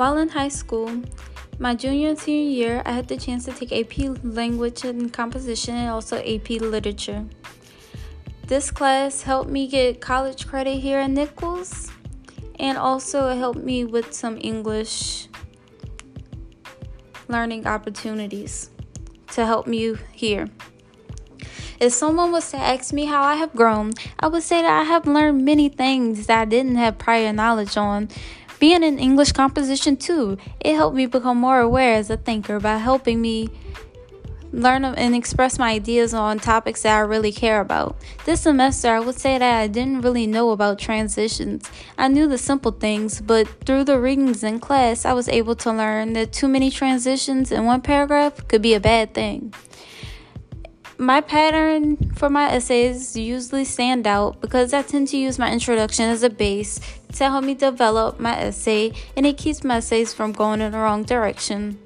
While in high school, my junior and senior year, I had the chance to take AP Language and Composition and also AP Literature. This class helped me get college credit here at Nicholls and also helped me with some English learning opportunities to help me here. If someone was to ask me how I have grown, I would say that I have learned many things that I didn't have prior knowledge on being in English composition too, it helped me become more aware as a thinker by helping me learn and express my ideas on topics that I really care about. This semester, I would say that I didn't really know about transitions. I knew the simple things, but through the readings in class, I was able to learn that too many transitions in one paragraph could be a bad thing. My pattern for my essays usually stand out because I tend to use my introduction as a base to help me develop my essay and it keeps my essays from going in the wrong direction.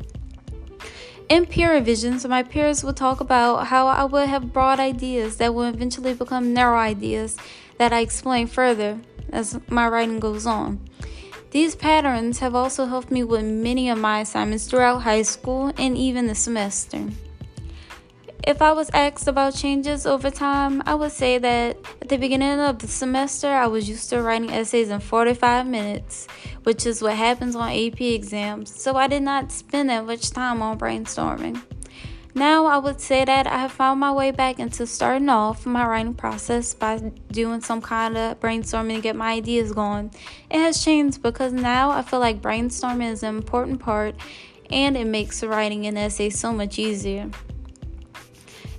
In peer revisions, my peers will talk about how I would have broad ideas that will eventually become narrow ideas that I explain further as my writing goes on. These patterns have also helped me with many of my assignments throughout high school and even the semester. If I was asked about changes over time, I would say that at the beginning of the semester, I was used to writing essays in 45 minutes, which is what happens on AP exams, so I did not spend that much time on brainstorming. Now, I would say that I have found my way back into starting off my writing process by doing some kind of brainstorming to get my ideas going. It has changed because now I feel like brainstorming is an important part and it makes writing an essay so much easier.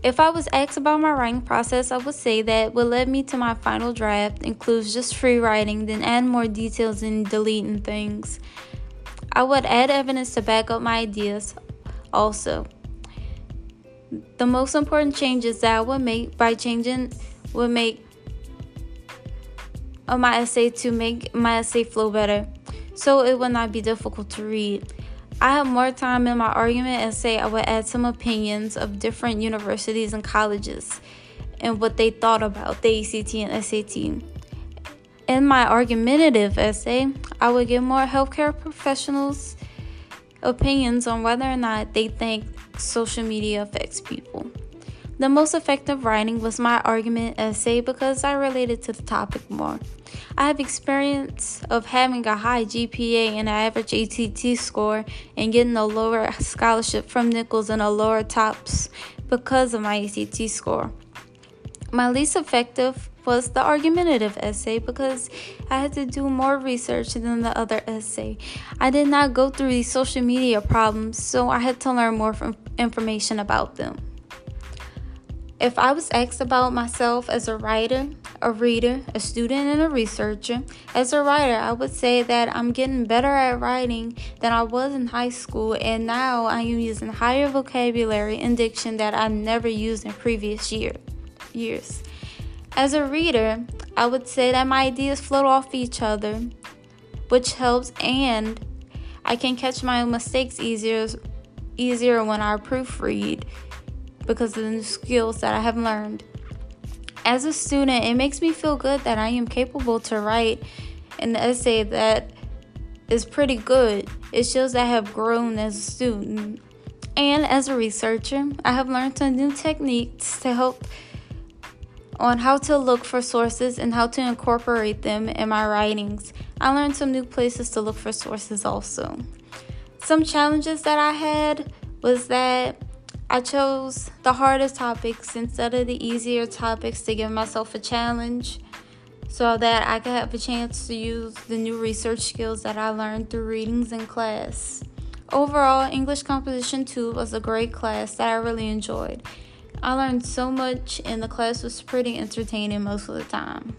If I was asked about my writing process, I would say that what led me to my final draft includes just free writing, then add more details and deleting things. I would add evidence to back up my ideas also. The most important changes that I would make by changing would make uh, my essay to make my essay flow better so it would not be difficult to read. I have more time in my argument and say I would add some opinions of different universities and colleges and what they thought about the ACT and SAT. In my argumentative essay, I would give more healthcare professionals opinions on whether or not they think social media affects people. The most effective writing was my argument essay because I related to the topic more. I have experience of having a high GPA and an average ACT score and getting a lower scholarship from Nicholls and a lower TOPS because of my ACT score. My least effective was the argumentative essay because I had to do more research than the other essay. I did not go through these social media problems, so I had to learn more information about them. If I was asked about myself as a writer, a reader, a student, and a researcher, as a writer, I would say that I'm getting better at writing than I was in high school, and now I am using higher vocabulary and diction that I never used in previous year, years. As a reader, I would say that my ideas float off each other, which helps, and I can catch my own mistakes easier easier when I proofread because of the skills that I have learned. As a student, it makes me feel good that I am capable to write an essay that is pretty good. It shows I have grown as a student. And as a researcher, I have learned some new techniques to help on how to look for sources and how to incorporate them in my writings. I learned some new places to look for sources also. Some challenges that I had was that I chose the hardest topics instead of the easier topics to give myself a challenge so that I could have a chance to use the new research skills that I learned through readings in class. Overall, English Composition 2 was a great class that I really enjoyed. I learned so much, and the class was pretty entertaining most of the time.